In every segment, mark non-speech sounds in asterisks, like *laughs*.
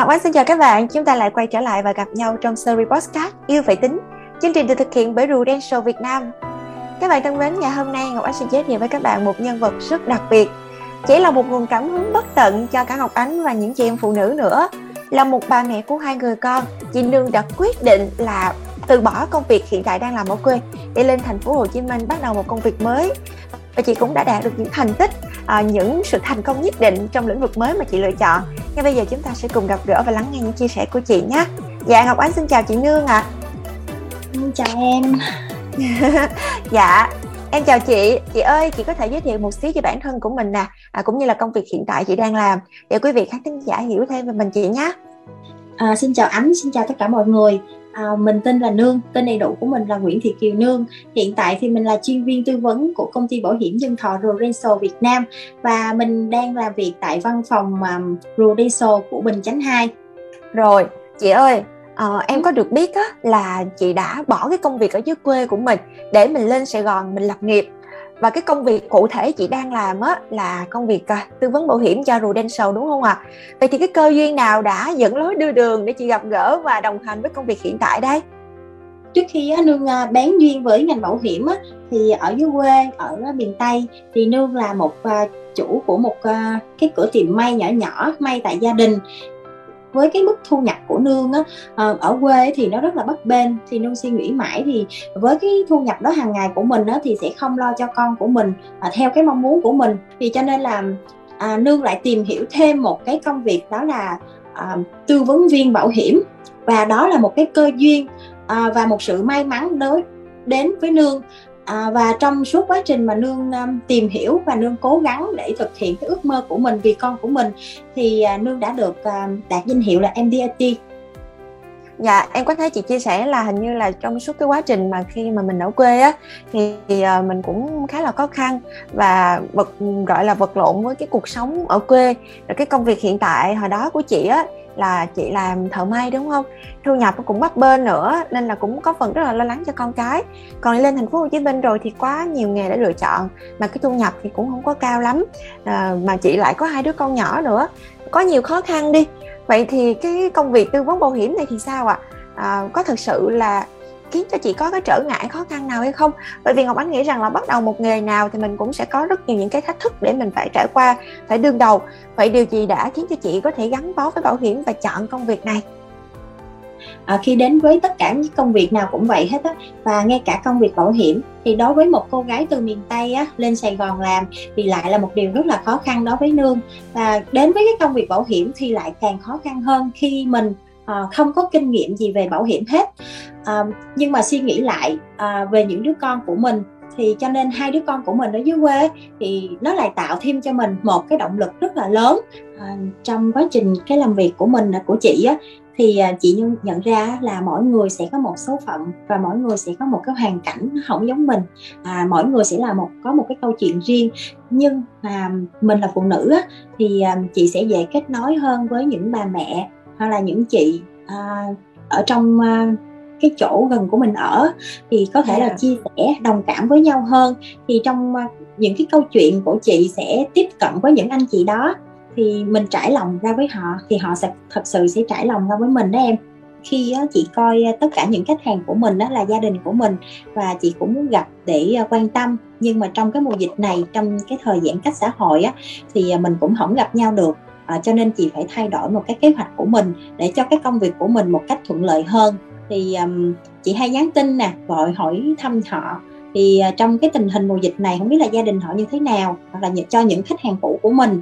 Ngọc Anh xin chào các bạn, chúng ta lại quay trở lại và gặp nhau trong series podcast Yêu Phải Tính. Chương trình được thực hiện bởi Prudential Việt Nam. Các bạn thân mến, ngày hôm nay Ngọc Anh xin giới thiệu với các bạn một nhân vật rất đặc biệt. Chỉ là một nguồn cảm hứng bất tận cho cả Ngọc Ánh và những chị em phụ nữ nữa. Là một bà mẹ của hai người con, chị Nương đã quyết định là từ bỏ công việc hiện tại đang làm ở quê để lên thành phố Hồ Chí Minh bắt đầu một công việc mới và chị cũng đã đạt được những thành tích à, những sự thành công nhất định trong lĩnh vực mới mà chị lựa chọn. Ngay bây giờ chúng ta sẽ cùng gặp gỡ và lắng nghe những chia sẻ của chị nhé. Dạ ngọc ánh xin chào chị nương ạ. À. chào em. *laughs* Dạ em chào chị. Chị ơi chị có thể giới thiệu một xíu về bản thân của mình nè à, cũng như là công việc hiện tại chị đang làm để quý vị khán thính giả hiểu thêm về mình chị nhé. À, xin chào ánh xin chào tất cả mọi người À, mình tên là Nương, tên đầy đủ của mình là Nguyễn Thị Kiều Nương. Hiện tại thì mình là chuyên viên tư vấn của công ty bảo hiểm dân thọ Prudential Việt Nam và mình đang làm việc tại văn phòng um, Prudential của Bình Chánh 2. Rồi, chị ơi, uh, em có được biết á, là chị đã bỏ cái công việc ở dưới quê của mình để mình lên Sài Gòn mình lập nghiệp và cái công việc cụ thể chị đang làm á là công việc à, tư vấn bảo hiểm cho Prudential đúng không ạ? À? Vậy thì cái cơ duyên nào đã dẫn lối đưa đường để chị gặp gỡ và đồng hành với công việc hiện tại đây? trước khi á, nương à, bán bén duyên với ngành bảo hiểm á, thì ở dưới quê ở miền tây thì nương là một à, chủ của một à, cái cửa tiệm may nhỏ nhỏ may tại gia đình với cái mức thu nhập của nương á ờ, ở quê thì nó rất là bất bền thì nương suy nghĩ mãi thì với cái thu nhập đó hàng ngày của mình á thì sẽ không lo cho con của mình à, theo cái mong muốn của mình. Thì cho nên là à, nương lại tìm hiểu thêm một cái công việc đó là à, tư vấn viên bảo hiểm. Và đó là một cái cơ duyên à, và một sự may mắn đối đến với nương à, và trong suốt quá trình mà nương um, tìm hiểu và nương cố gắng để thực hiện cái ước mơ của mình vì con của mình thì à, nương đã được à, đạt danh hiệu là MDRT Dạ, em có thấy chị chia sẻ là hình như là trong suốt cái quá trình mà khi mà mình ở quê á thì, thì uh, mình cũng khá là khó khăn và vật gọi là vật lộn với cái cuộc sống ở quê. Rồi cái công việc hiện tại hồi đó của chị á là chị làm thợ may đúng không? Thu nhập cũng bấp bênh nữa nên là cũng có phần rất là lo lắng cho con cái. Còn lên thành phố Hồ Chí Minh rồi thì quá nhiều nghề để lựa chọn mà cái thu nhập thì cũng không có cao lắm. À, mà chị lại có hai đứa con nhỏ nữa có nhiều khó khăn đi. Vậy thì cái công việc tư vấn bảo hiểm này thì sao ạ? À? à, có thực sự là khiến cho chị có cái trở ngại khó khăn nào hay không? Bởi vì ngọc ánh nghĩ rằng là bắt đầu một nghề nào thì mình cũng sẽ có rất nhiều những cái thách thức để mình phải trải qua phải đương đầu. Vậy điều gì đã khiến cho chị có thể gắn bó với bảo hiểm và chọn công việc này? À, khi đến với tất cả những công việc nào cũng vậy hết á và ngay cả công việc bảo hiểm thì đối với một cô gái từ miền tây á lên sài gòn làm thì lại là một điều rất là khó khăn đối với nương. Và đến với cái công việc bảo hiểm thì lại càng khó khăn hơn khi mình Ờ, không có kinh nghiệm gì về bảo hiểm hết. À, nhưng mà suy nghĩ lại à, về những đứa con của mình thì cho nên hai đứa con của mình ở dưới quê thì nó lại tạo thêm cho mình một cái động lực rất là lớn. À, trong quá trình cái làm việc của mình của chị á thì chị nhận ra là mỗi người sẽ có một số phận và mỗi người sẽ có một cái hoàn cảnh không giống mình. À, mỗi người sẽ là một có một cái câu chuyện riêng. Nhưng mà mình là phụ nữ á, thì chị sẽ dễ kết nối hơn với những bà mẹ hoặc là những chị à, ở trong à, cái chỗ gần của mình ở thì có thể yeah. là chia sẻ đồng cảm với nhau hơn. Thì trong à, những cái câu chuyện của chị sẽ tiếp cận với những anh chị đó thì mình trải lòng ra với họ thì họ sẽ thật sự sẽ trải lòng ra với mình đó em. Khi chị coi tất cả những khách hàng của mình đó là gia đình của mình và chị cũng muốn gặp để à, quan tâm. Nhưng mà trong cái mùa dịch này trong cái thời giãn cách xã hội á thì mình cũng không gặp nhau được à, cho nên chị phải thay đổi một cái kế hoạch của mình để cho cái công việc của mình một cách thuận lợi hơn. Thì um, chị hay nhắn tin nè gọi hỏi thăm họ. Thì uh, trong cái tình hình mùa dịch này không biết là gia đình họ như thế nào hoặc là cho những khách hàng cũ của mình.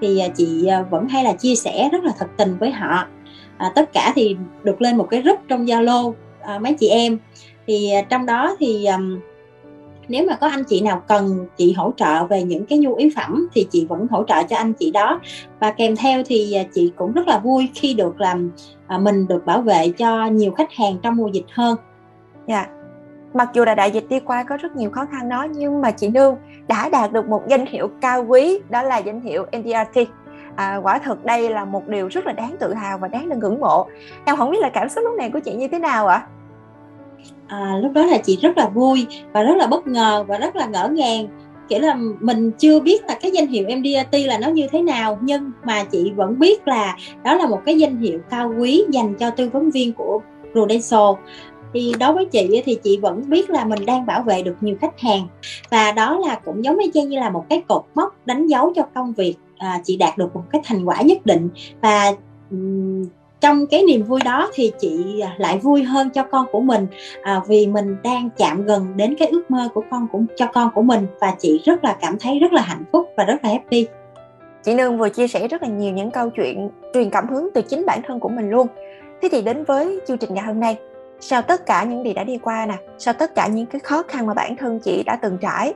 Thì uh, chị uh, vẫn hay là chia sẻ rất là thật tình với họ. À, tất cả thì được lên một cái group trong zalo à, mấy chị em. Thì uh, trong đó thì um, nếu mà có anh chị nào cần chị hỗ trợ về những cái nhu yếu phẩm thì chị vẫn hỗ trợ cho anh chị đó. Và kèm theo thì à, chị cũng rất là vui khi được làm à, mình được bảo vệ cho nhiều khách hàng trong mùa dịch hơn. Dạ. Yeah. mặc dù là đại dịch đi qua có rất nhiều khó khăn đó nhưng mà chị nương đã đạt được một danh hiệu cao quý đó là danh hiệu NDRT à, quả thực đây là một điều rất là đáng tự hào và đáng được ngưỡng mộ. Em không biết là cảm xúc lúc này của chị như thế nào ạ? à, À, lúc đó là chị rất là vui và rất là bất ngờ và rất là ngỡ ngàng. Kiểu là mình chưa biết là cái danh hiệu MDRT là nó như thế nào nhưng mà chị vẫn biết là đó là một cái danh hiệu cao quý dành cho tư vấn viên của Prudential. Thì đối với chị thì chị vẫn biết là mình đang bảo vệ được nhiều khách hàng và đó là cũng giống như như là một cái cột mốc đánh dấu cho công việc à, chị đạt được một cái thành quả nhất định. Và um, trong cái niềm vui đó thì chị à, lại vui hơn cho con của mình. À, vì mình đang chạm gần đến cái ước mơ của con cũng cho con của mình và chị rất là cảm thấy rất là hạnh phúc và rất là happy. Chị nương vừa chia sẻ rất là nhiều những câu chuyện truyền cảm hứng từ chính bản thân của mình luôn. Thế thì đến với chương trình ngày hôm nay sau tất cả những gì đã đi qua nè sau tất cả những cái khó khăn mà bản thân chị đã từng trải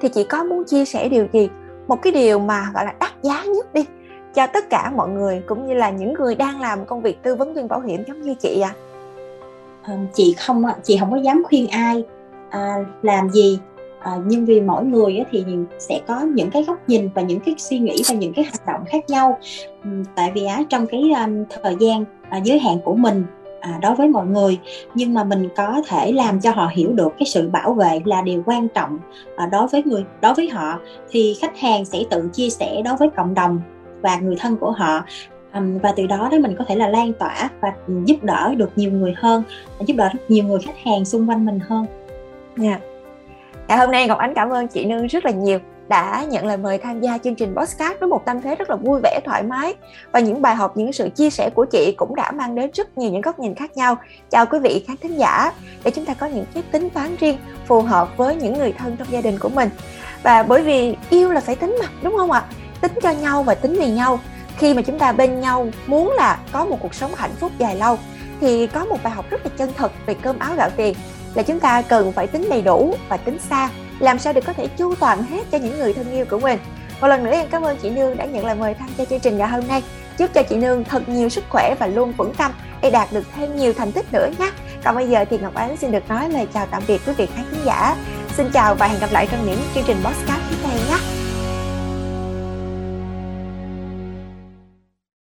thì chị có muốn chia sẻ điều gì? Một cái điều mà gọi là đắt giá nhất đi cho tất cả mọi người cũng như là những người đang làm công việc tư vấn viên bảo hiểm giống như chị à, à chị không chị không có dám khuyên ai à, làm gì. À, nhưng vì mỗi người thì sẽ có những cái góc nhìn và những cái suy nghĩ và những cái hành động khác nhau. Ừ, tại vì á trong cái um, thời gian uh, giới hạn của mình à, đối với mọi người nhưng mà mình có thể làm cho họ hiểu được cái sự bảo vệ là điều quan trọng à, đối với người đối với họ thì khách hàng sẽ tự chia sẻ đối với cộng đồng và người thân của họ um, và từ đó đó mình có thể là lan tỏa và giúp đỡ được nhiều người hơn giúp đỡ được nhiều người khách hàng xung quanh mình hơn. Dạ. Yeah. Ngày hôm nay Ngọc Ánh cảm ơn chị Nương rất là nhiều đã nhận lời mời tham gia chương trình podcast với một tâm thế rất là vui vẻ thoải mái và những bài học những sự chia sẻ của chị cũng đã mang đến rất nhiều những góc nhìn khác nhau chào quý vị khán thính giả để chúng ta có những cái tính toán riêng phù hợp với những người thân trong gia đình của mình và bởi vì yêu là phải tính mà đúng không ạ tính cho nhau và tính vì nhau. Khi mà chúng ta bên nhau muốn là có một cuộc sống hạnh phúc dài lâu, thì có một bài học rất là chân thật về cơm áo gạo tiền, là chúng ta cần phải tính đầy đủ và tính xa, làm sao để có thể chu toàn hết cho những người thân yêu của mình. Một lần nữa, em cảm ơn chị Nương đã nhận lời mời tham gia chương trình ngày hôm nay. Chúc cho chị Nương thật nhiều sức khỏe và luôn vững tâm để đạt được thêm nhiều thành tích nữa nhé. Còn bây giờ thì Ngọc Ánh xin được nói lời chào tạm biệt quý vị khán giả. Xin chào và hẹn gặp lại trong những chương trình podcast tiếp theo nhé.